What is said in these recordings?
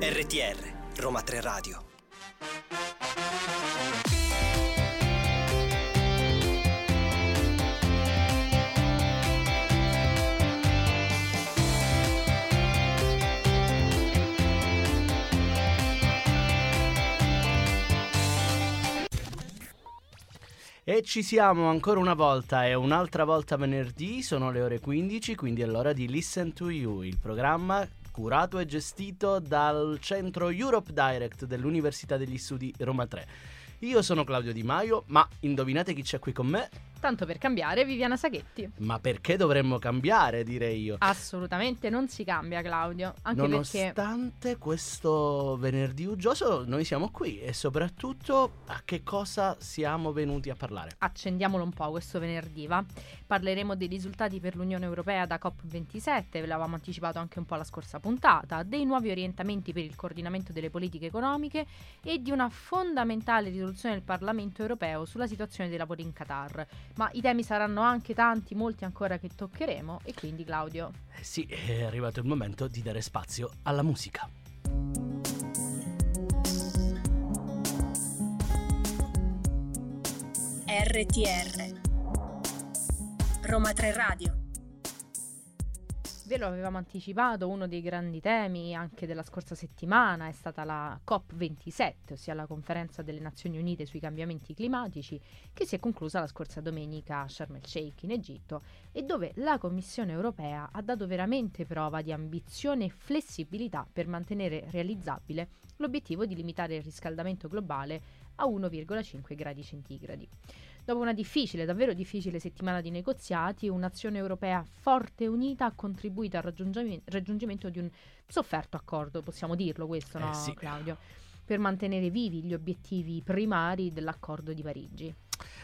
RTR Roma 3 Radio E ci siamo ancora una volta e un'altra volta venerdì, sono le ore 15, quindi è l'ora di Listen to You, il programma curato e gestito dal centro Europe Direct dell'Università degli Studi Roma 3. Io sono Claudio Di Maio, ma indovinate chi c'è qui con me? Tanto per cambiare, Viviana Saghetti. Ma perché dovremmo cambiare, direi io? Assolutamente non si cambia, Claudio. Anche Nonostante perché... questo venerdì uggioso, noi siamo qui e soprattutto a che cosa siamo venuti a parlare? Accendiamolo un po' questo venerdì, va? Parleremo dei risultati per l'Unione Europea da COP27, ve l'avevamo anticipato anche un po' la scorsa puntata, dei nuovi orientamenti per il coordinamento delle politiche economiche e di una fondamentale risoluzione del Parlamento Europeo sulla situazione dei lavori in Qatar ma i temi saranno anche tanti, molti ancora che toccheremo e quindi Claudio. Eh sì, è arrivato il momento di dare spazio alla musica. RTR Roma 3 Radio Ve lo avevamo anticipato, uno dei grandi temi anche della scorsa settimana è stata la COP27, ossia la conferenza delle Nazioni Unite sui cambiamenti climatici, che si è conclusa la scorsa domenica a Sharm el Sheikh in Egitto e dove la Commissione europea ha dato veramente prova di ambizione e flessibilità per mantenere realizzabile l'obiettivo di limitare il riscaldamento globale a 1,5 gradi centigradi. Dopo una difficile, davvero difficile settimana di negoziati, un'azione europea forte e unita ha contribuito al raggiungimento di un sofferto accordo, possiamo dirlo questo, no, eh sì. Claudio? Per mantenere vivi gli obiettivi primari dell'accordo di Parigi.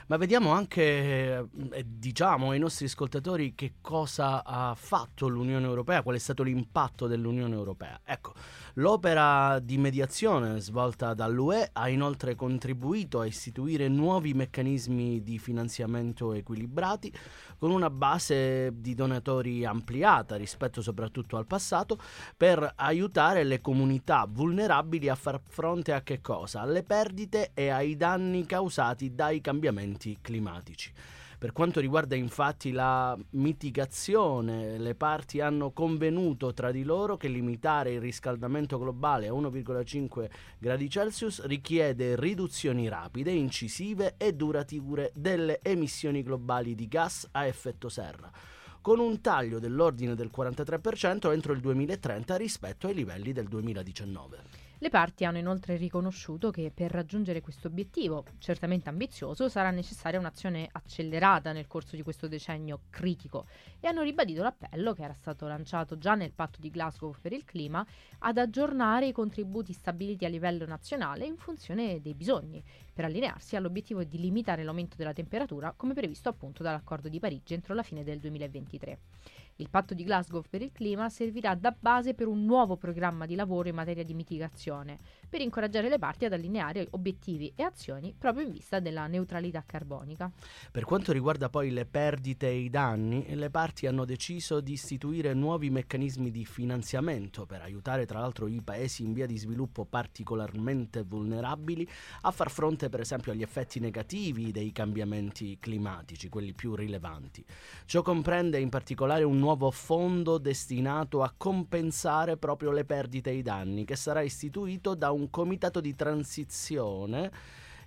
Ma vediamo anche, eh, diciamo ai nostri ascoltatori che cosa ha fatto l'Unione Europea, qual è stato l'impatto dell'Unione Europea. Ecco, l'opera di mediazione svolta dall'UE ha inoltre contribuito a istituire nuovi meccanismi di finanziamento equilibrati con una base di donatori ampliata rispetto soprattutto al passato per aiutare le comunità vulnerabili a far fronte a che cosa? Alle perdite e ai danni causati dai cambiamenti climatici. Per quanto riguarda infatti la mitigazione, le parti hanno convenuto tra di loro che limitare il riscaldamento globale a 1,5 gradi Celsius richiede riduzioni rapide, incisive e durature delle emissioni globali di gas a effetto serra con un taglio dell'ordine del 43% entro il 2030 rispetto ai livelli del 2019. Le parti hanno inoltre riconosciuto che per raggiungere questo obiettivo, certamente ambizioso, sarà necessaria un'azione accelerata nel corso di questo decennio critico e hanno ribadito l'appello che era stato lanciato già nel patto di Glasgow per il clima ad aggiornare i contributi stabiliti a livello nazionale in funzione dei bisogni, per allinearsi all'obiettivo di limitare l'aumento della temperatura come previsto appunto dall'accordo di Parigi entro la fine del 2023. Il patto di Glasgow per il clima servirà da base per un nuovo programma di lavoro in materia di mitigazione, per incoraggiare le parti ad allineare obiettivi e azioni proprio in vista della neutralità carbonica. Per quanto riguarda poi le perdite e i danni, le parti hanno deciso di istituire nuovi meccanismi di finanziamento per aiutare tra l'altro i paesi in via di sviluppo particolarmente vulnerabili a far fronte per esempio agli effetti negativi dei cambiamenti climatici, quelli più rilevanti. Ciò comprende in particolare un nuovo fondo destinato a compensare proprio le perdite e i danni, che sarà istituito da un comitato di transizione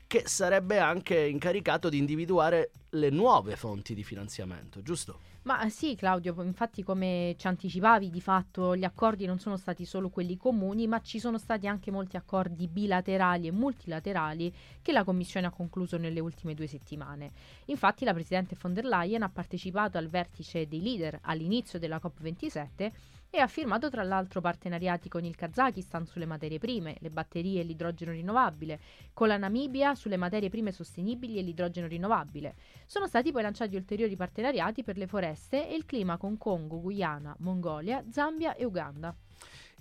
che sarebbe anche incaricato di individuare le nuove fonti di finanziamento, giusto? Ma sì, Claudio, infatti come ci anticipavi, di fatto gli accordi non sono stati solo quelli comuni, ma ci sono stati anche molti accordi bilaterali e multilaterali che la Commissione ha concluso nelle ultime due settimane. Infatti la Presidente von der Leyen ha partecipato al vertice dei leader all'inizio della COP27 e ha firmato tra l'altro partenariati con il Kazakistan sulle materie prime, le batterie e l'idrogeno rinnovabile, con la Namibia sulle materie prime sostenibili e l'idrogeno rinnovabile. Sono stati poi lanciati ulteriori partenariati per le foreste e il clima con Congo, Guyana, Mongolia, Zambia e Uganda.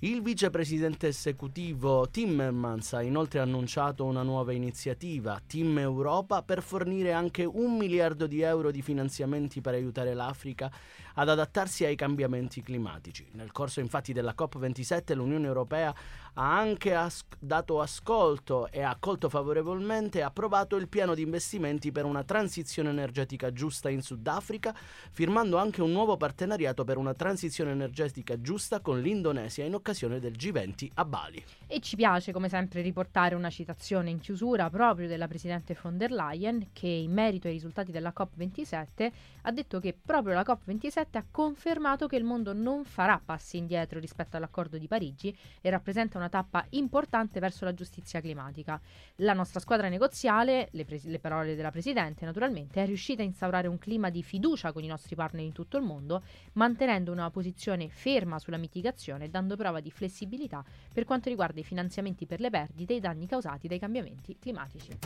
Il vicepresidente esecutivo Timmermans ha inoltre annunciato una nuova iniziativa, Team Europa, per fornire anche un miliardo di euro di finanziamenti per aiutare l'Africa ad adattarsi ai cambiamenti climatici. Nel corso infatti della COP27 l'Unione Europea ha anche as- dato ascolto e ha accolto favorevolmente e approvato il piano di investimenti per una transizione energetica giusta in Sudafrica, firmando anche un nuovo partenariato per una transizione energetica giusta con l'Indonesia in occasione del G20 a Bali. E ci piace come sempre riportare una citazione in chiusura proprio della Presidente von der Leyen che in merito ai risultati della COP27 ha detto che proprio la COP27 ha confermato che il mondo non farà passi indietro rispetto all'accordo di Parigi e rappresenta una tappa importante verso la giustizia climatica. La nostra squadra negoziale, le, pres- le parole della Presidente naturalmente, è riuscita a instaurare un clima di fiducia con i nostri partner in tutto il mondo, mantenendo una posizione ferma sulla mitigazione e dando prova di flessibilità per quanto riguarda i finanziamenti per le perdite e i danni causati dai cambiamenti climatici.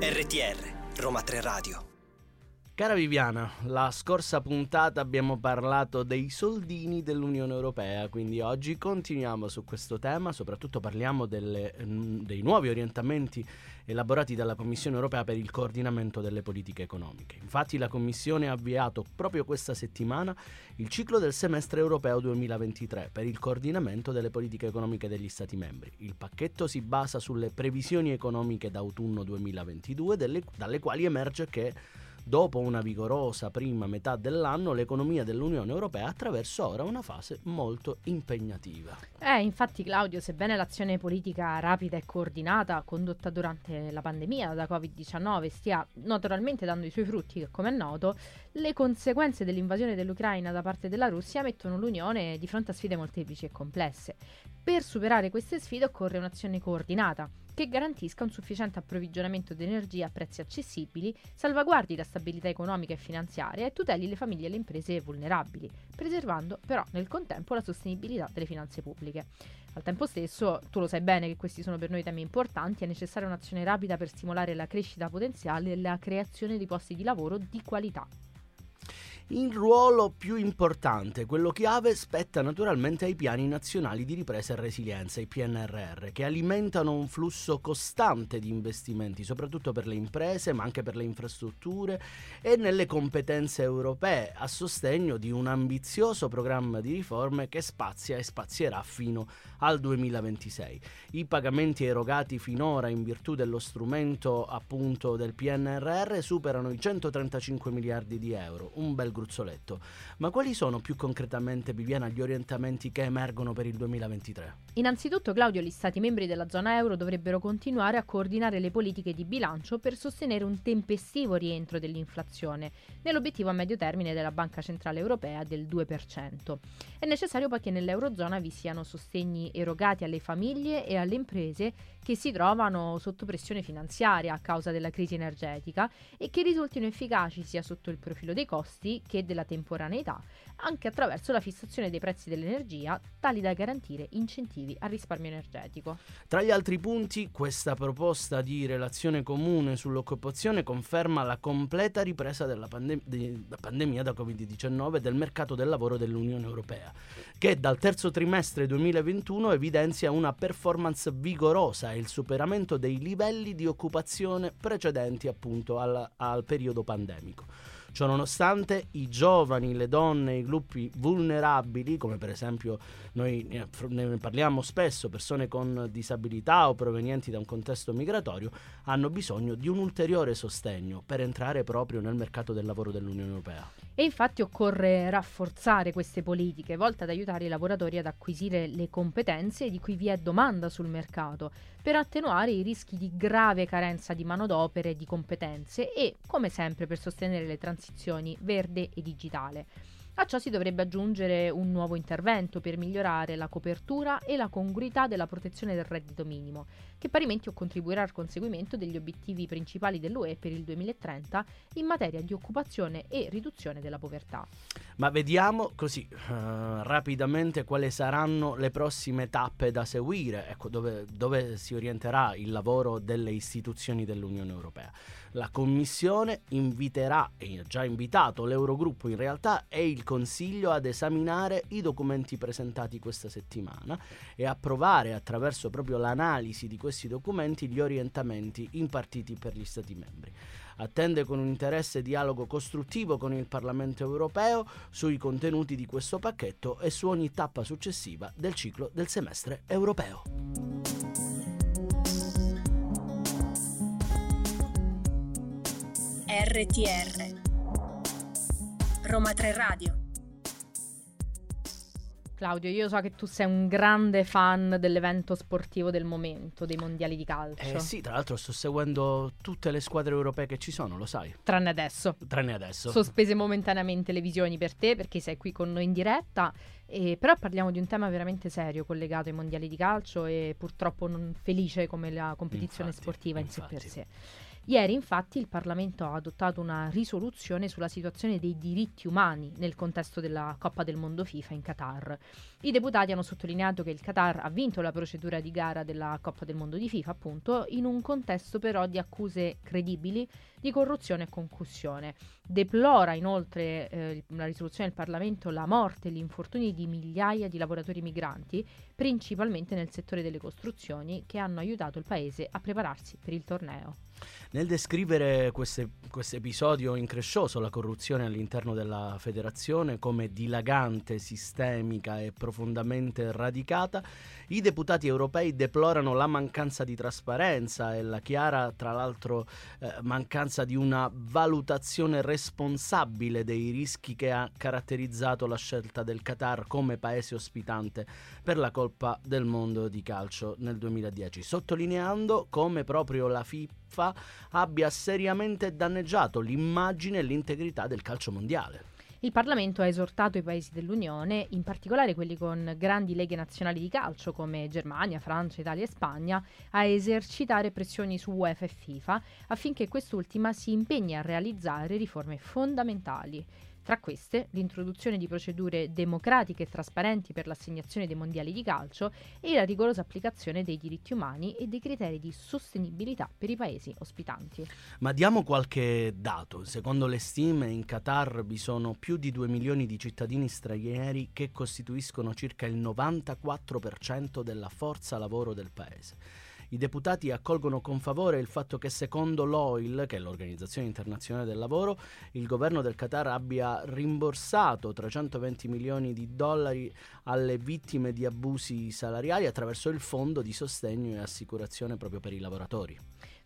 RTR Roma 3 Radio Cara Viviana, la scorsa puntata abbiamo parlato dei soldini dell'Unione Europea, quindi oggi continuiamo su questo tema, soprattutto parliamo delle, mm, dei nuovi orientamenti elaborati dalla Commissione Europea per il coordinamento delle politiche economiche. Infatti la Commissione ha avviato proprio questa settimana il ciclo del semestre europeo 2023 per il coordinamento delle politiche economiche degli Stati membri. Il pacchetto si basa sulle previsioni economiche d'autunno 2022, delle, dalle quali emerge che Dopo una vigorosa prima metà dell'anno, l'economia dell'Unione Europea attraversa ora una fase molto impegnativa. Eh, infatti Claudio, sebbene l'azione politica rapida e coordinata condotta durante la pandemia da Covid-19 stia naturalmente dando i suoi frutti, che come è noto, le conseguenze dell'invasione dell'Ucraina da parte della Russia mettono l'Unione di fronte a sfide molteplici e complesse. Per superare queste sfide occorre un'azione coordinata che garantisca un sufficiente approvvigionamento di energia a prezzi accessibili, salvaguardi la stabilità economica e finanziaria e tuteli le famiglie e le imprese vulnerabili, preservando però nel contempo la sostenibilità delle finanze pubbliche. Al tempo stesso, tu lo sai bene che questi sono per noi temi importanti, è necessaria un'azione rapida per stimolare la crescita potenziale e la creazione di posti di lavoro di qualità. Il ruolo più importante, quello chiave, spetta naturalmente ai piani nazionali di ripresa e resilienza, i PNRR, che alimentano un flusso costante di investimenti, soprattutto per le imprese, ma anche per le infrastrutture e nelle competenze europee, a sostegno di un ambizioso programma di riforme che spazia e spazierà fino al 2026. I pagamenti erogati finora in virtù dello strumento appunto del PNRR superano i 135 miliardi di euro, un bel gruzzoletto. Ma quali sono più concretamente, Viviana, gli orientamenti che emergono per il 2023? Innanzitutto, Claudio, gli Stati membri della zona euro dovrebbero continuare a coordinare le politiche di bilancio per sostenere un tempestivo rientro dell'inflazione, nell'obiettivo a medio termine della Banca Centrale Europea del 2%. È necessario poi che nell'Eurozona vi siano sostegni erogati alle famiglie e alle imprese che si trovano sotto pressione finanziaria a causa della crisi energetica e che risultino efficaci sia sotto il profilo dei costi che della temporaneità, anche attraverso la fissazione dei prezzi dell'energia, tali da garantire incentivi al risparmio energetico. Tra gli altri punti, questa proposta di relazione comune sull'occupazione conferma la completa ripresa della pandem- di- pandemia da Covid-19 del mercato del lavoro dell'Unione Europea, che dal terzo trimestre 2021 evidenzia una performance vigorosa e il superamento dei livelli di occupazione precedenti appunto al, al periodo pandemico. Ciononostante i giovani, le donne, i gruppi vulnerabili, come per esempio noi ne parliamo spesso, persone con disabilità o provenienti da un contesto migratorio, hanno bisogno di un ulteriore sostegno per entrare proprio nel mercato del lavoro dell'Unione Europea. E infatti occorre rafforzare queste politiche volte ad aiutare i lavoratori ad acquisire le competenze di cui vi è domanda sul mercato, per attenuare i rischi di grave carenza di manodopera e di competenze e, come sempre, per sostenere le transizioni verde e digitale. A ciò si dovrebbe aggiungere un nuovo intervento per migliorare la copertura e la congruità della protezione del reddito minimo, che parimenti contribuirà al conseguimento degli obiettivi principali dell'UE per il 2030 in materia di occupazione e riduzione della povertà. Ma vediamo così uh, rapidamente quali saranno le prossime tappe da seguire, ecco, dove, dove si orienterà il lavoro delle istituzioni dell'Unione Europea. La Commissione inviterà, e ha già invitato l'Eurogruppo in realtà, e il Consiglio ad esaminare i documenti presentati questa settimana e approvare attraverso proprio l'analisi di questi documenti gli orientamenti impartiti per gli Stati membri attende con un interesse dialogo costruttivo con il Parlamento europeo sui contenuti di questo pacchetto e su ogni tappa successiva del ciclo del semestre europeo. RTR Roma 3 Radio Claudio, io so che tu sei un grande fan dell'evento sportivo del momento, dei mondiali di calcio. Eh sì, tra l'altro sto seguendo tutte le squadre europee che ci sono, lo sai. Tranne adesso. Tranne adesso. Sospese momentaneamente le visioni per te perché sei qui con noi in diretta. Eh, però parliamo di un tema veramente serio collegato ai mondiali di calcio e purtroppo non felice come la competizione infatti, sportiva infatti. in sé per sé. Ieri infatti il Parlamento ha adottato una risoluzione sulla situazione dei diritti umani nel contesto della Coppa del Mondo FIFA in Qatar. I deputati hanno sottolineato che il Qatar ha vinto la procedura di gara della Coppa del Mondo di FIFA, appunto, in un contesto però di accuse credibili di corruzione e concussione. Deplora inoltre eh, la risoluzione del Parlamento la morte e gli infortuni di migliaia di lavoratori migranti, principalmente nel settore delle costruzioni, che hanno aiutato il paese a prepararsi per il torneo. Nel descrivere questo episodio increscioso, la corruzione all'interno della federazione come dilagante, sistemica e profondamente radicata, i deputati europei deplorano la mancanza di trasparenza e la chiara, tra l'altro, eh, mancanza di una valutazione responsabile dei rischi che ha caratterizzato la scelta del Qatar come paese ospitante per la Coppa del Mondo di calcio nel 2010, sottolineando come proprio la FIFA abbia seriamente danneggiato l'immagine e l'integrità del calcio mondiale. Il Parlamento ha esortato i paesi dell'Unione, in particolare quelli con grandi leghe nazionali di calcio come Germania, Francia, Italia e Spagna, a esercitare pressioni su UEFA e FIFA affinché quest'ultima si impegni a realizzare riforme fondamentali tra queste, l'introduzione di procedure democratiche e trasparenti per l'assegnazione dei mondiali di calcio e la rigorosa applicazione dei diritti umani e dei criteri di sostenibilità per i paesi ospitanti. Ma diamo qualche dato. Secondo le stime, in Qatar vi sono più di 2 milioni di cittadini stranieri che costituiscono circa il 94% della forza lavoro del paese. I deputati accolgono con favore il fatto che secondo l'OIL, che è l'Organizzazione Internazionale del Lavoro, il governo del Qatar abbia rimborsato 320 milioni di dollari alle vittime di abusi salariali attraverso il fondo di sostegno e assicurazione proprio per i lavoratori.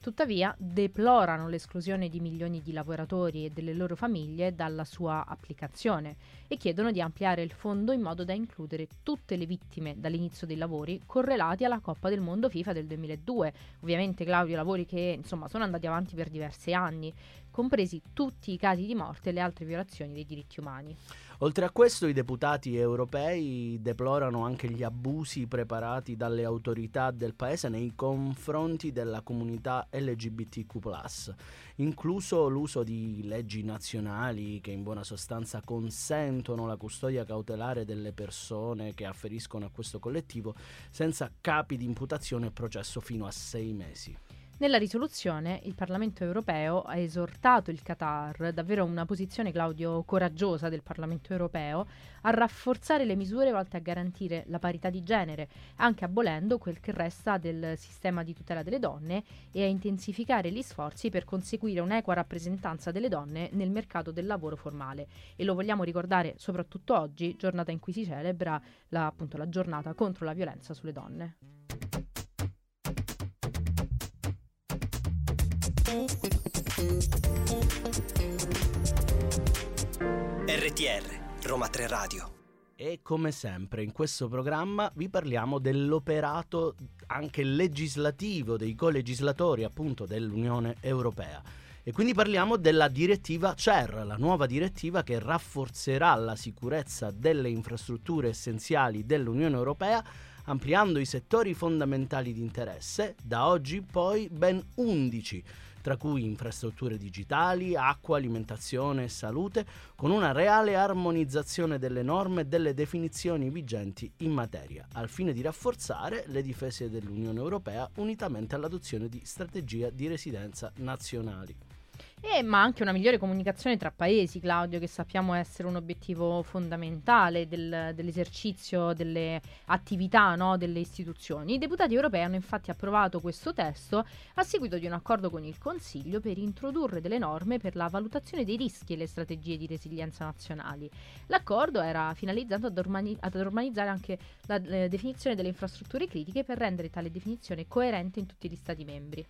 Tuttavia deplorano l'esclusione di milioni di lavoratori e delle loro famiglie dalla sua applicazione e chiedono di ampliare il fondo in modo da includere tutte le vittime dall'inizio dei lavori correlati alla Coppa del Mondo FIFA del 2002. Ovviamente Claudio lavori che insomma sono andati avanti per diversi anni, compresi tutti i casi di morte e le altre violazioni dei diritti umani. Oltre a questo i deputati europei deplorano anche gli abusi preparati dalle autorità del paese nei confronti della comunità LGBTQ, incluso l'uso di leggi nazionali che in buona sostanza consentono la custodia cautelare delle persone che afferiscono a questo collettivo senza capi di imputazione e processo fino a sei mesi. Nella risoluzione il Parlamento europeo ha esortato il Qatar, davvero una posizione, Claudio, coraggiosa del Parlamento europeo, a rafforzare le misure volte a garantire la parità di genere, anche abolendo quel che resta del sistema di tutela delle donne e a intensificare gli sforzi per conseguire un'equa rappresentanza delle donne nel mercato del lavoro formale. E lo vogliamo ricordare soprattutto oggi, giornata in cui si celebra la, appunto, la giornata contro la violenza sulle donne. RTR Roma 3 Radio e come sempre in questo programma vi parliamo dell'operato anche legislativo dei colegislatori appunto dell'Unione Europea. E quindi parliamo della direttiva CER, la nuova direttiva che rafforzerà la sicurezza delle infrastrutture essenziali dell'Unione Europea ampliando i settori fondamentali di interesse, da oggi poi ben 11 tra cui infrastrutture digitali, acqua, alimentazione e salute, con una reale armonizzazione delle norme e delle definizioni vigenti in materia, al fine di rafforzare le difese dell'Unione Europea unitamente all'adozione di strategie di residenza nazionali. E, ma anche una migliore comunicazione tra paesi, Claudio, che sappiamo essere un obiettivo fondamentale del, dell'esercizio delle attività no, delle istituzioni. I deputati europei hanno infatti approvato questo testo a seguito di un accordo con il Consiglio per introdurre delle norme per la valutazione dei rischi e le strategie di resilienza nazionali. L'accordo era finalizzato ad, ormani- ad organizzare anche la eh, definizione delle infrastrutture critiche per rendere tale definizione coerente in tutti gli Stati membri.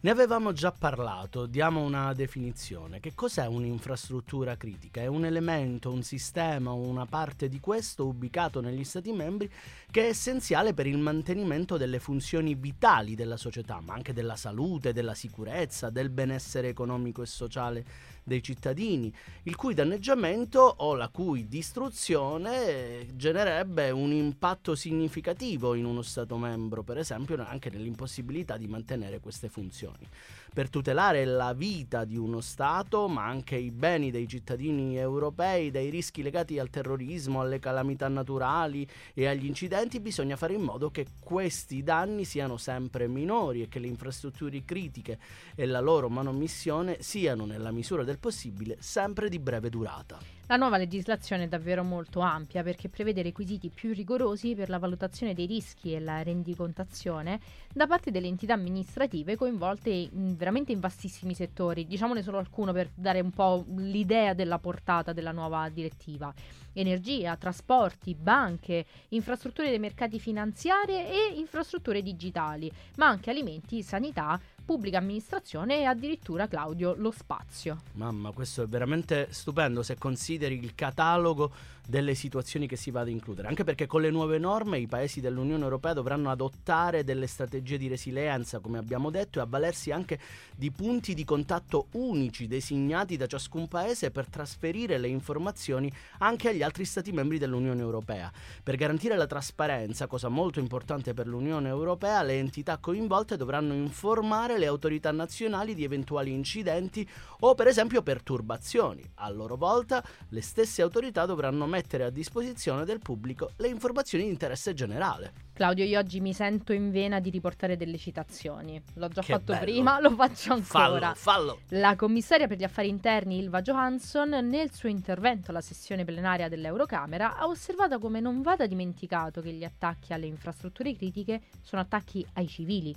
Ne avevamo già parlato, diamo una definizione definizione. Che cos'è un'infrastruttura critica? È un elemento, un sistema una parte di questo ubicato negli Stati membri che è essenziale per il mantenimento delle funzioni vitali della società, ma anche della salute, della sicurezza, del benessere economico e sociale dei cittadini, il cui danneggiamento o la cui distruzione genererebbe un impatto significativo in uno Stato membro, per esempio anche nell'impossibilità di mantenere queste funzioni. Per tutelare la vita di uno Stato, ma anche i beni dei cittadini europei dai rischi legati al terrorismo, alle calamità naturali e agli incidenti, bisogna fare in modo che questi danni siano sempre minori e che le infrastrutture critiche e la loro manomissione siano nella misura del possibile sempre di breve durata. La nuova legislazione è davvero molto ampia perché prevede requisiti più rigorosi per la valutazione dei rischi e la rendicontazione da parte delle entità amministrative coinvolte in, veramente in vastissimi settori. Diciamone solo alcuno per dare un po' l'idea della portata della nuova direttiva. Energia, trasporti, banche, infrastrutture dei mercati finanziari e infrastrutture digitali, ma anche alimenti, sanità, pubblica amministrazione e addirittura Claudio lo spazio. Mamma, questo è veramente stupendo se consideri il catalogo delle situazioni che si va ad includere, anche perché con le nuove norme i paesi dell'Unione Europea dovranno adottare delle strategie di resilienza, come abbiamo detto, e avvalersi anche di punti di contatto unici designati da ciascun paese per trasferire le informazioni anche agli altri stati membri dell'Unione Europea. Per garantire la trasparenza, cosa molto importante per l'Unione Europea, le entità coinvolte dovranno informare le autorità nazionali di eventuali incidenti o per esempio perturbazioni. A loro volta le stesse autorità dovranno mettere a disposizione del pubblico le informazioni di interesse generale. Claudio, io oggi mi sento in vena di riportare delle citazioni. L'ho già Che fatto bello. prima, lo faccio ancora. Fallo, fallo. La commissaria per gli affari interni Ilva Johansson, nel suo intervento alla sessione plenaria dell'Eurocamera, ha osservato come non vada dimenticato che gli attacchi alle infrastrutture critiche sono attacchi ai civili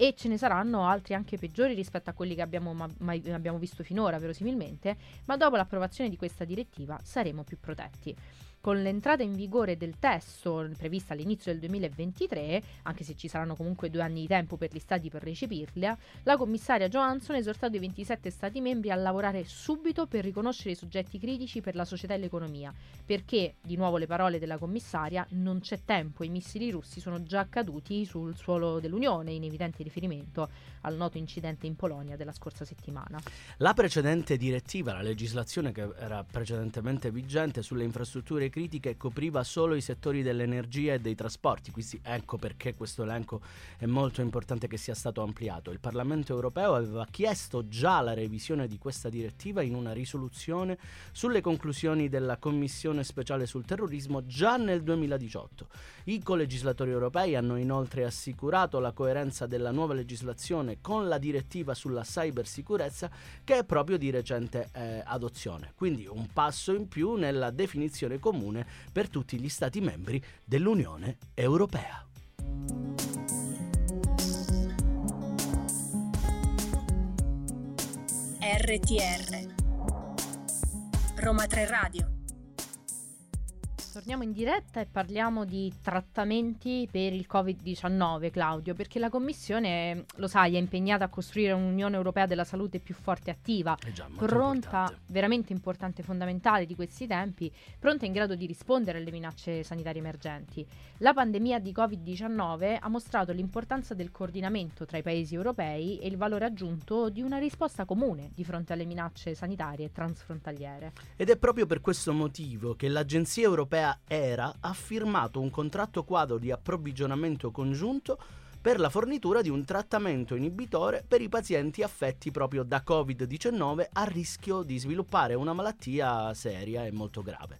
e ce ne saranno altri anche peggiori rispetto a quelli che abbiamo, ma- mai- abbiamo visto finora, verosimilmente, ma dopo l'approvazione di questa direttiva saremo più protetti. Con l'entrata in vigore del testo prevista all'inizio del 2023, anche se ci saranno comunque due anni di tempo per gli stati per recepirla, la commissaria Johansson ha esortato i 27 stati membri a lavorare subito per riconoscere i soggetti critici per la società e l'economia, perché, di nuovo le parole della commissaria, non c'è tempo, i missili russi sono già caduti sul suolo dell'Unione, in evidente riferimento al noto incidente in Polonia della scorsa settimana. La precedente direttiva, la legislazione che era precedentemente vigente sulle infrastrutture critiche copriva solo i settori dell'energia e dei trasporti, quindi ecco perché questo elenco è molto importante che sia stato ampliato. Il Parlamento europeo aveva chiesto già la revisione di questa direttiva in una risoluzione sulle conclusioni della Commissione speciale sul terrorismo già nel 2018. I colegislatori europei hanno inoltre assicurato la coerenza della nuova legislazione con la direttiva sulla cybersicurezza che è proprio di recente eh, adozione. Quindi un passo in più nella definizione comune per tutti gli Stati membri dell'Unione Europea. RTR Roma 3 Radio torniamo in diretta e parliamo di trattamenti per il Covid-19, Claudio, perché la Commissione, lo sai, è impegnata a costruire un'Unione Europea della salute più forte e attiva, È già pronta, importante. veramente importante e fondamentale di questi tempi, pronta in grado di rispondere alle minacce sanitarie emergenti. La pandemia di Covid-19 ha mostrato l'importanza del coordinamento tra i paesi europei e il valore aggiunto di una risposta comune di fronte alle minacce sanitarie transfrontaliere. Ed è proprio per questo motivo che l'Agenzia Europea ERA ha firmato un contratto quadro di approvvigionamento congiunto per la fornitura di un trattamento inibitore per i pazienti affetti proprio da Covid-19 a rischio di sviluppare una malattia seria e molto grave.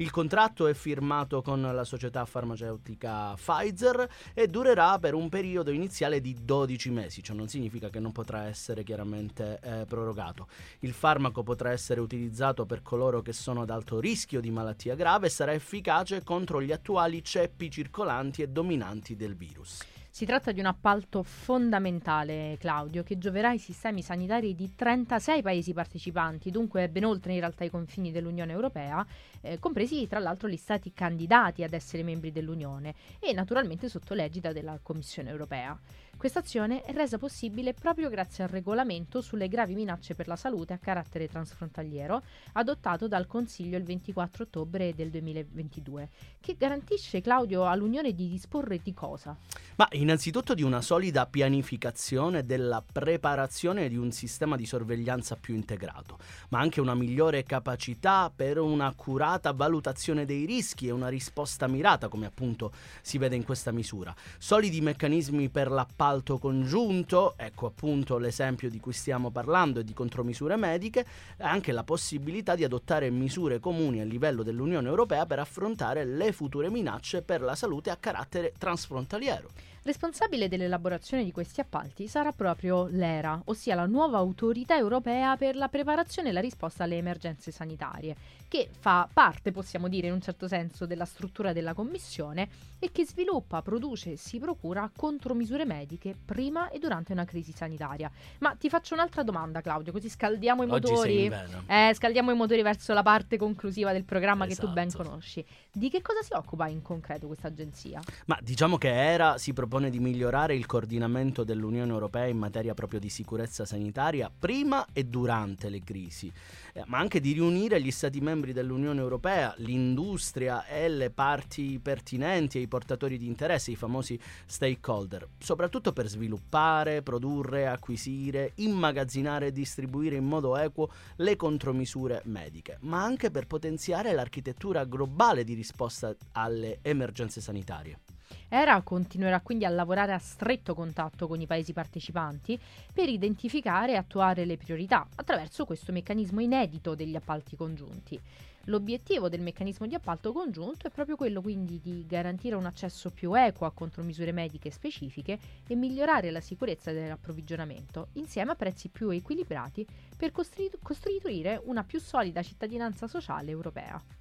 Il contratto è firmato con la società farmaceutica Pfizer e durerà per un periodo iniziale di 12 mesi, ciò non significa che non potrà essere chiaramente eh, prorogato. Il farmaco potrà essere utilizzato per coloro che sono ad alto rischio di malattia grave e sarà efficace contro gli attuali ceppi circolanti e dominanti del virus. Si tratta di un appalto fondamentale, Claudio, che gioverà ai sistemi sanitari di 36 paesi partecipanti, dunque ben oltre in realtà i confini dell'Unione Europea, eh, compresi tra l'altro gli stati candidati ad essere membri dell'Unione e naturalmente sotto l'egida della Commissione Europea. Questa azione è resa possibile proprio grazie al regolamento sulle gravi minacce per la salute a carattere transfrontaliero, adottato dal Consiglio il 24 ottobre del 2022, che garantisce, Claudio, all'Unione di disporre di cosa? Ma innanzitutto di una solida pianificazione della preparazione di un sistema di sorveglianza più integrato, ma anche una migliore capacità per un'accurata valutazione dei rischi e una risposta mirata, come appunto si vede in questa misura. Solidi meccanismi per l'appalto congiunto, ecco appunto l'esempio di cui stiamo parlando e di contromisure mediche, anche la possibilità di adottare misure comuni a livello dell'Unione Europea per affrontare le future minacce per la salute a carattere transfrontaliero. Responsabile dell'elaborazione di questi appalti sarà proprio l'ERA, ossia la nuova autorità europea per la preparazione e la risposta alle emergenze sanitarie, che fa parte, possiamo dire in un certo senso, della struttura della Commissione e che sviluppa, produce e si procura contromisure mediche prima e durante una crisi sanitaria. Ma ti faccio un'altra domanda, Claudio, così scaldiamo i motori. Eh, scaldiamo i motori verso la parte conclusiva del programma che tu ben Esatto. conosci. Di che cosa si occupa in concreto questa agenzia? Ma diciamo che ERA si propone di migliorare il coordinamento dell'Unione Europea in materia proprio di sicurezza sanitaria prima e durante le crisi, eh, ma anche di riunire gli Stati membri dell'Unione Europea, l'industria e le parti pertinenti e i portatori di interesse, i famosi stakeholder, soprattutto per sviluppare, produrre, acquisire, immagazzinare e distribuire in modo equo le contromisure mediche, ma anche per potenziare l'architettura globale di risposta alle emergenze sanitarie. ERA continuerà quindi a lavorare a stretto contatto con i paesi partecipanti per identificare e attuare le priorità attraverso questo meccanismo inedito degli appalti congiunti. L'obiettivo del meccanismo di appalto congiunto è proprio quello quindi di garantire un accesso più equo a contromisure mediche specifiche e migliorare la sicurezza dell'approvvigionamento, insieme a prezzi più equilibrati per costri- costruire una più solida cittadinanza sociale europea.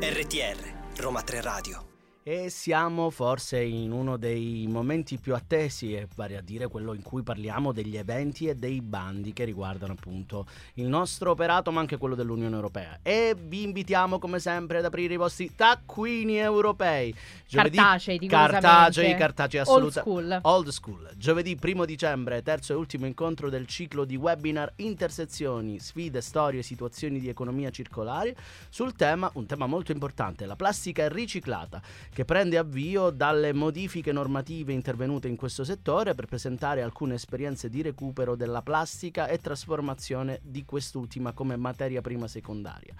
RTR, Roma 3 Radio. E siamo forse in uno dei momenti più attesi, e vale a dire quello in cui parliamo degli eventi e dei bandi che riguardano appunto il nostro operato, ma anche quello dell'Unione Europea. E vi invitiamo come sempre ad aprire i vostri taccuini europei. Cartacei, cartacei, rigorosamente. cartacei Old assolutamente. school. Old School, giovedì 1 dicembre, terzo e ultimo incontro del ciclo di webinar Intersezioni, sfide, storie situazioni di economia circolare sul tema, un tema molto importante, la plastica riciclata, che prende avvio dalle modifiche normative intervenute in questo settore per presentare alcune esperienze di recupero della plastica e trasformazione di quest'ultima come materia prima secondaria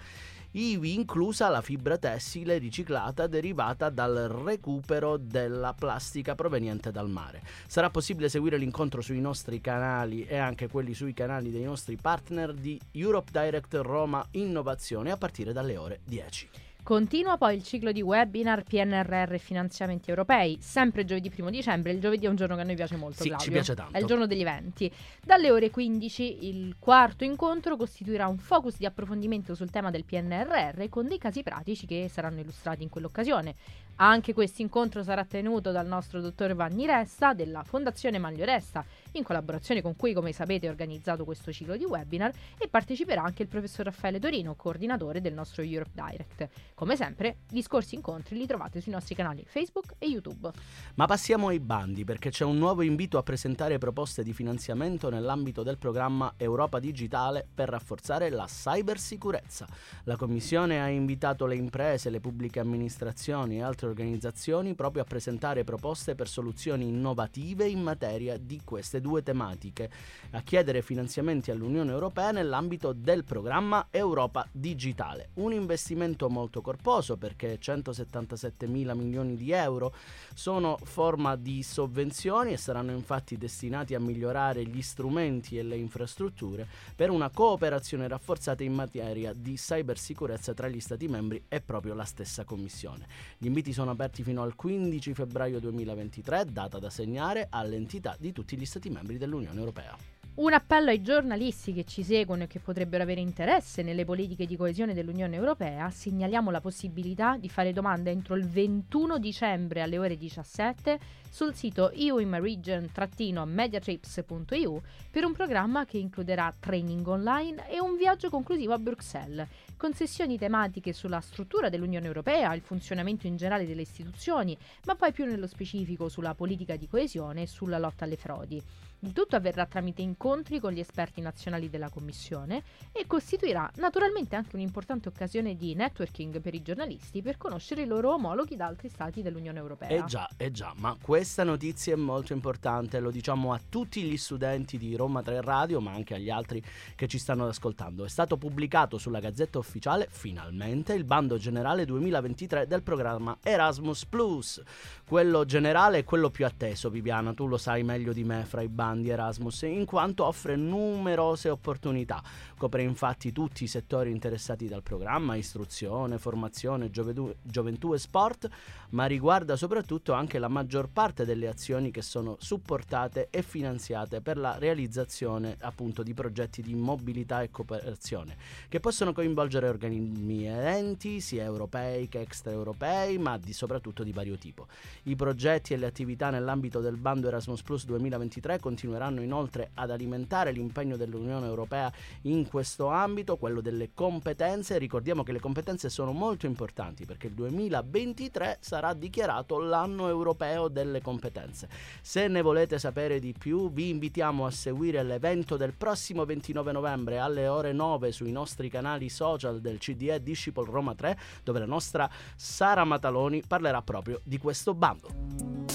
ivi inclusa la fibra tessile riciclata derivata dal recupero della plastica proveniente dal mare. Sarà possibile seguire l'incontro sui nostri canali e anche quelli sui canali dei nostri partner di Europe Direct Roma Innovazione a partire dalle ore 10. Continua poi il ciclo di webinar PNRR e finanziamenti europei, sempre giovedì 1 dicembre. Il giovedì è un giorno che a noi piace molto, Sì, Claudio. ci piace tanto. È il giorno degli eventi. Dalle ore 15 il quarto incontro costituirà un focus di approfondimento sul tema del PNRR con dei casi pratici che saranno illustrati in quell'occasione. Anche questo incontro sarà tenuto dal nostro dottor Vanni Resta della Fondazione Maglio Resta in collaborazione con cui, come sapete, ho organizzato questo ciclo di webinar e parteciperà anche il professor Raffaele Torino, coordinatore del nostro Europe Direct. Come sempre, gli scorsi incontri li trovate sui nostri canali Facebook e YouTube. Ma passiamo ai bandi perché c'è un nuovo invito a presentare proposte di finanziamento nell'ambito del programma Europa Digitale per rafforzare la cybersicurezza. La Commissione ha invitato le imprese, le pubbliche amministrazioni e altre organizzazioni proprio a presentare proposte per soluzioni innovative in materia di queste due tematiche, a chiedere finanziamenti all'Unione Europea nell'ambito del programma Europa Digitale. Un investimento molto corposo perché 177 mila milioni di euro sono forma di sovvenzioni e saranno infatti destinati a migliorare gli strumenti e le infrastrutture per una cooperazione rafforzata in materia di cybersicurezza tra gli Stati membri e proprio la stessa Commissione. Gli inviti sono aperti fino al 15 febbraio 2023, data da segnare all'entità di tutti gli Stati dell'Unione Europea. Un appello ai giornalisti che ci seguono e che potrebbero avere interesse nelle politiche di coesione dell'Unione Europea, segnaliamo la possibilità di fare domande entro il 21 dicembre alle ore 17 sul sito euinmaregion-mediatrips.eu per un programma che includerà training online e un viaggio conclusivo a Bruxelles, con sessioni tematiche sulla struttura dell'Unione Europea, il funzionamento in generale delle istituzioni, ma poi più nello specifico sulla politica di coesione e sulla lotta alle frodi. Il tutto avverrà tramite incontri con gli esperti nazionali della Commissione e costituirà naturalmente anche un'importante occasione di networking per i giornalisti per conoscere i loro omologhi da altri stati dell'Unione Europea. Eh già, eh già, ma questa notizia è molto importante, lo diciamo a tutti gli studenti di Roma 3 Radio, ma anche agli altri che ci stanno ascoltando. È stato pubblicato sulla Gazzetta Ufficiale finalmente il bando generale 2023 del programma Erasmus Plus. Quello generale è quello più atteso, Viviana, tu lo sai meglio di me fra i bandi di Erasmus, in quanto offre numerose opportunità. Copre infatti tutti i settori interessati dal programma, istruzione, formazione, gioventù, gioventù e sport, ma riguarda soprattutto anche la maggior parte delle azioni che sono supportate e finanziate per la realizzazione appunto di progetti di mobilità e cooperazione, che possono coinvolgere organismi ed enti sia europei che extraeuropei, ma di, soprattutto di vario tipo. I progetti e le attività nell'ambito del bando Erasmus Plus 2023 continueranno inoltre ad alimentare l'impegno dell'Unione Europea in questo ambito, quello delle competenze. Ricordiamo che le competenze sono molto importanti perché il 2023 sarà dichiarato l'anno europeo delle competenze. Se ne volete sapere di più, vi invitiamo a seguire l'evento del prossimo 29 novembre alle ore 9 sui nostri canali social del CDE Disciple Roma 3, dove la nostra Sara Mataloni parlerà proprio di questo bando.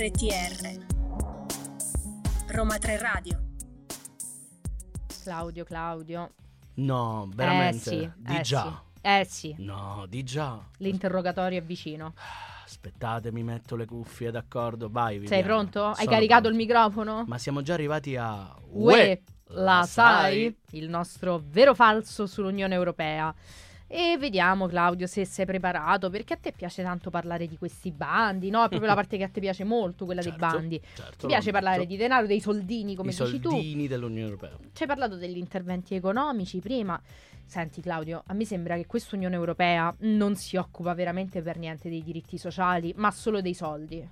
RTR Roma 3 Radio Claudio, Claudio. No, veramente. Eh sì, di eh già. sì. Eh sì, No, di già. l'interrogatorio è vicino. Aspettate, mi metto le cuffie, d'accordo? Vai, Sei Viviana. pronto? Hai Sono caricato pronto. il microfono? Ma siamo già arrivati a... Uè, la sai? Il nostro vero falso sull'Unione Europea. E vediamo Claudio se sei preparato, perché a te piace tanto parlare di questi bandi, no? È proprio la parte che a te piace molto, quella Certo, dei bandi. certo, Ti piace parlare detto. di denaro, dei soldini, come I dici tu. soldini dell'Unione Europea. Ci hai parlato degli interventi economici prima. Senti Claudio, a me sembra che questa Unione Europea non si occupa veramente per niente dei diritti sociali, ma solo dei soldi.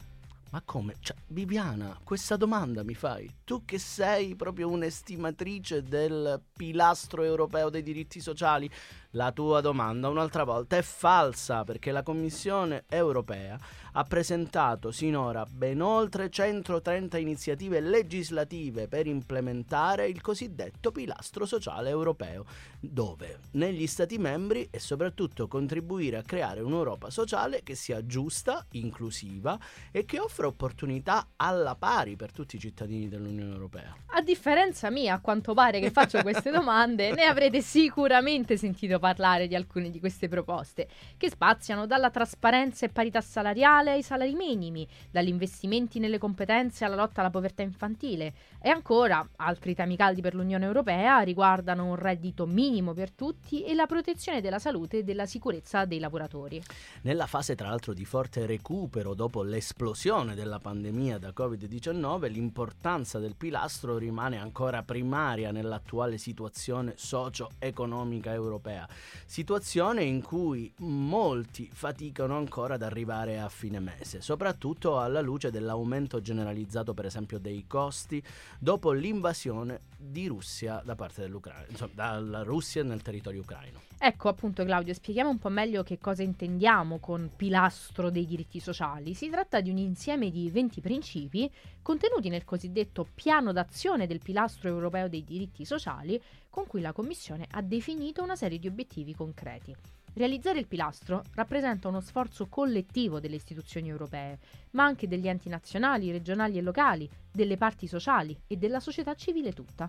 Ma come? Cioè, Viviana, questa domanda mi fai? Tu che sei proprio un'estimatrice del pilastro europeo dei diritti sociali, la tua domanda un'altra volta è falsa perché la Commissione europea ha presentato sinora ben oltre 130 iniziative legislative per implementare il cosiddetto pilastro sociale europeo, dove negli Stati membri e soprattutto contribuire a creare un'Europa sociale che sia giusta, inclusiva e che offra opportunità alla pari per tutti i cittadini dell'Unione Europea. A differenza mia, a quanto pare che faccio queste domande, ne avrete sicuramente sentito parlare di alcune di queste proposte, che spaziano dalla trasparenza e parità salariale ai salari minimi, dagli investimenti nelle competenze alla lotta alla povertà infantile. E ancora, altri temi caldi per l'Unione Europea riguardano un reddito minimo per tutti e la protezione della salute e della sicurezza dei lavoratori. Nella fase tra l'altro di forte recupero dopo l'esplosione della pandemia da Covid-19, l'importanza del pilastro rimane ancora primaria nell'attuale situazione socio-economica europea. Situazione in cui molti faticano ancora ad arrivare a fine mese, soprattutto alla luce dell'aumento generalizzato per esempio dei costi dopo l'invasione di Russia da parte dell'Ucraina, insomma dalla Russia nel territorio ucraino. Ecco appunto Claudio, spieghiamo un po' meglio che cosa intendiamo con pilastro dei diritti sociali. Si tratta di un insieme di 20 principi contenuti nel cosiddetto piano d'azione del pilastro europeo dei diritti sociali con cui la Commissione ha definito una serie di obiettivi concreti. Realizzare il pilastro rappresenta uno sforzo collettivo delle istituzioni europee, ma anche degli enti nazionali, regionali e locali, delle parti sociali e della società civile tutta.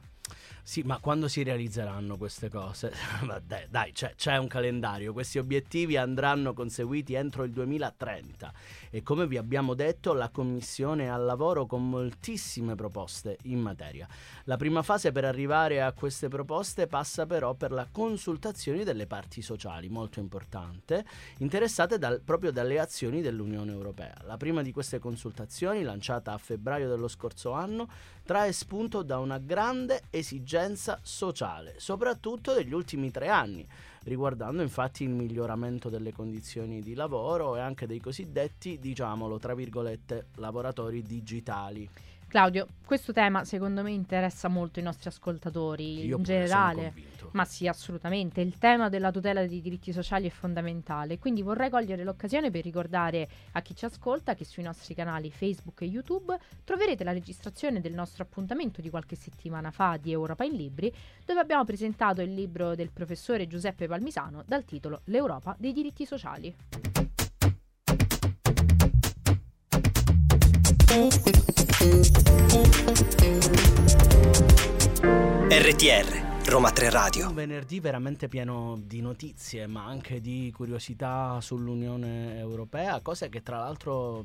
Sì, ma quando si realizzeranno queste cose? dai, dai c'è, c'è, un calendario, questi obiettivi andranno conseguiti entro il 2030 e come vi abbiamo detto la Commissione è al lavoro con moltissime proposte in materia. La prima fase per arrivare a queste proposte passa però per la consultazione delle parti sociali, molto importante, interessate dal, proprio dalle azioni dell'Unione Europea. La prima di queste consultazioni, lanciata a febbraio dello scorso anno, trae spunto da una grande esigenza sociale, soprattutto degli ultimi tre anni, riguardando infatti il miglioramento delle condizioni di lavoro e anche dei cosiddetti, diciamolo, tra virgolette, lavoratori digitali. Claudio, questo tema secondo me interessa molto i nostri ascoltatori Io in generale. Ma sì, assolutamente. Il tema della tutela dei diritti sociali è fondamentale. Quindi vorrei cogliere l'occasione per ricordare a chi ci ascolta che sui nostri canali Facebook e YouTube troverete la registrazione del nostro appuntamento di qualche settimana fa di Europa in Libri, dove abbiamo presentato il libro del professore Giuseppe Palmisano dal titolo L'Europa dei diritti sociali. RTR Roma 3 Radio. Un venerdì veramente pieno di notizie, ma anche di curiosità sull'Unione Europea, cose che tra l'altro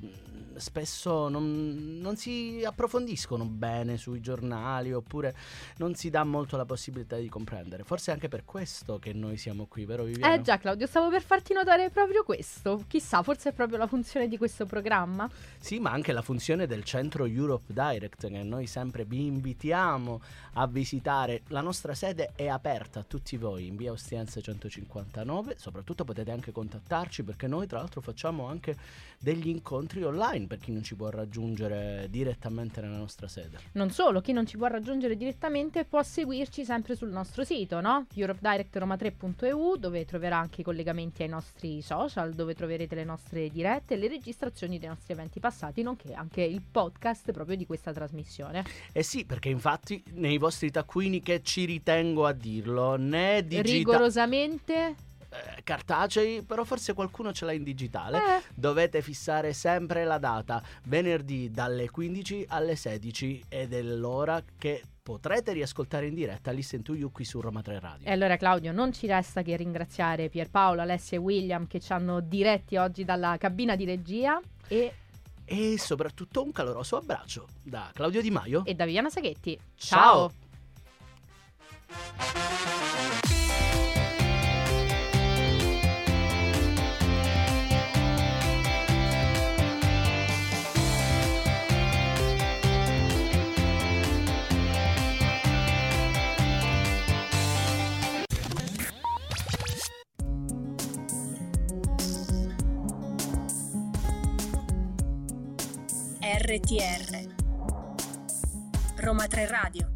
spesso non, non, si approfondiscono bene sui giornali oppure non si dà molto la possibilità di comprendere. Forse è anche per questo che noi siamo qui, vero Viviana? Eh già Claudio, stavo per farti notare proprio questo. Chissà, forse è proprio la funzione di questo programma. Sì, ma anche la funzione del centro Europe Direct che noi sempre vi invitiamo a visitare. La nostra sede sede è aperta a tutti voi in via Ostiense 159, soprattutto potete anche contattarci perché noi tra l'altro facciamo anche degli incontri online per chi non ci può raggiungere direttamente nella nostra sede. Non solo, chi non ci può raggiungere direttamente può seguirci sempre sul nostro sito, no? europedirectroma3.eu dove troverà anche i collegamenti ai nostri social, dove troverete le nostre dirette le registrazioni dei nostri eventi passati, nonché anche il podcast proprio di questa trasmissione. Eh sì, perché infatti nei vostri taccuini che ci ritengono tengo a dirlo, né digitali. Rigorosamente eh, cartacei, però forse qualcuno ce l'ha in digitale. Eh. Dovete fissare sempre la data, venerdì dalle 15 alle 16 ed è l'ora che potrete riascoltare in diretta Listen to You qui su Roma 3 Radio. E allora Claudio, non ci resta che ringraziare Pierpaolo, Alessia e William che ci hanno diretti oggi dalla cabina di regia e e soprattutto un caloroso abbraccio da Claudio Di Maio e da Viviana Saghetti. Ciao. Ciao. RTR Roma 3 Radio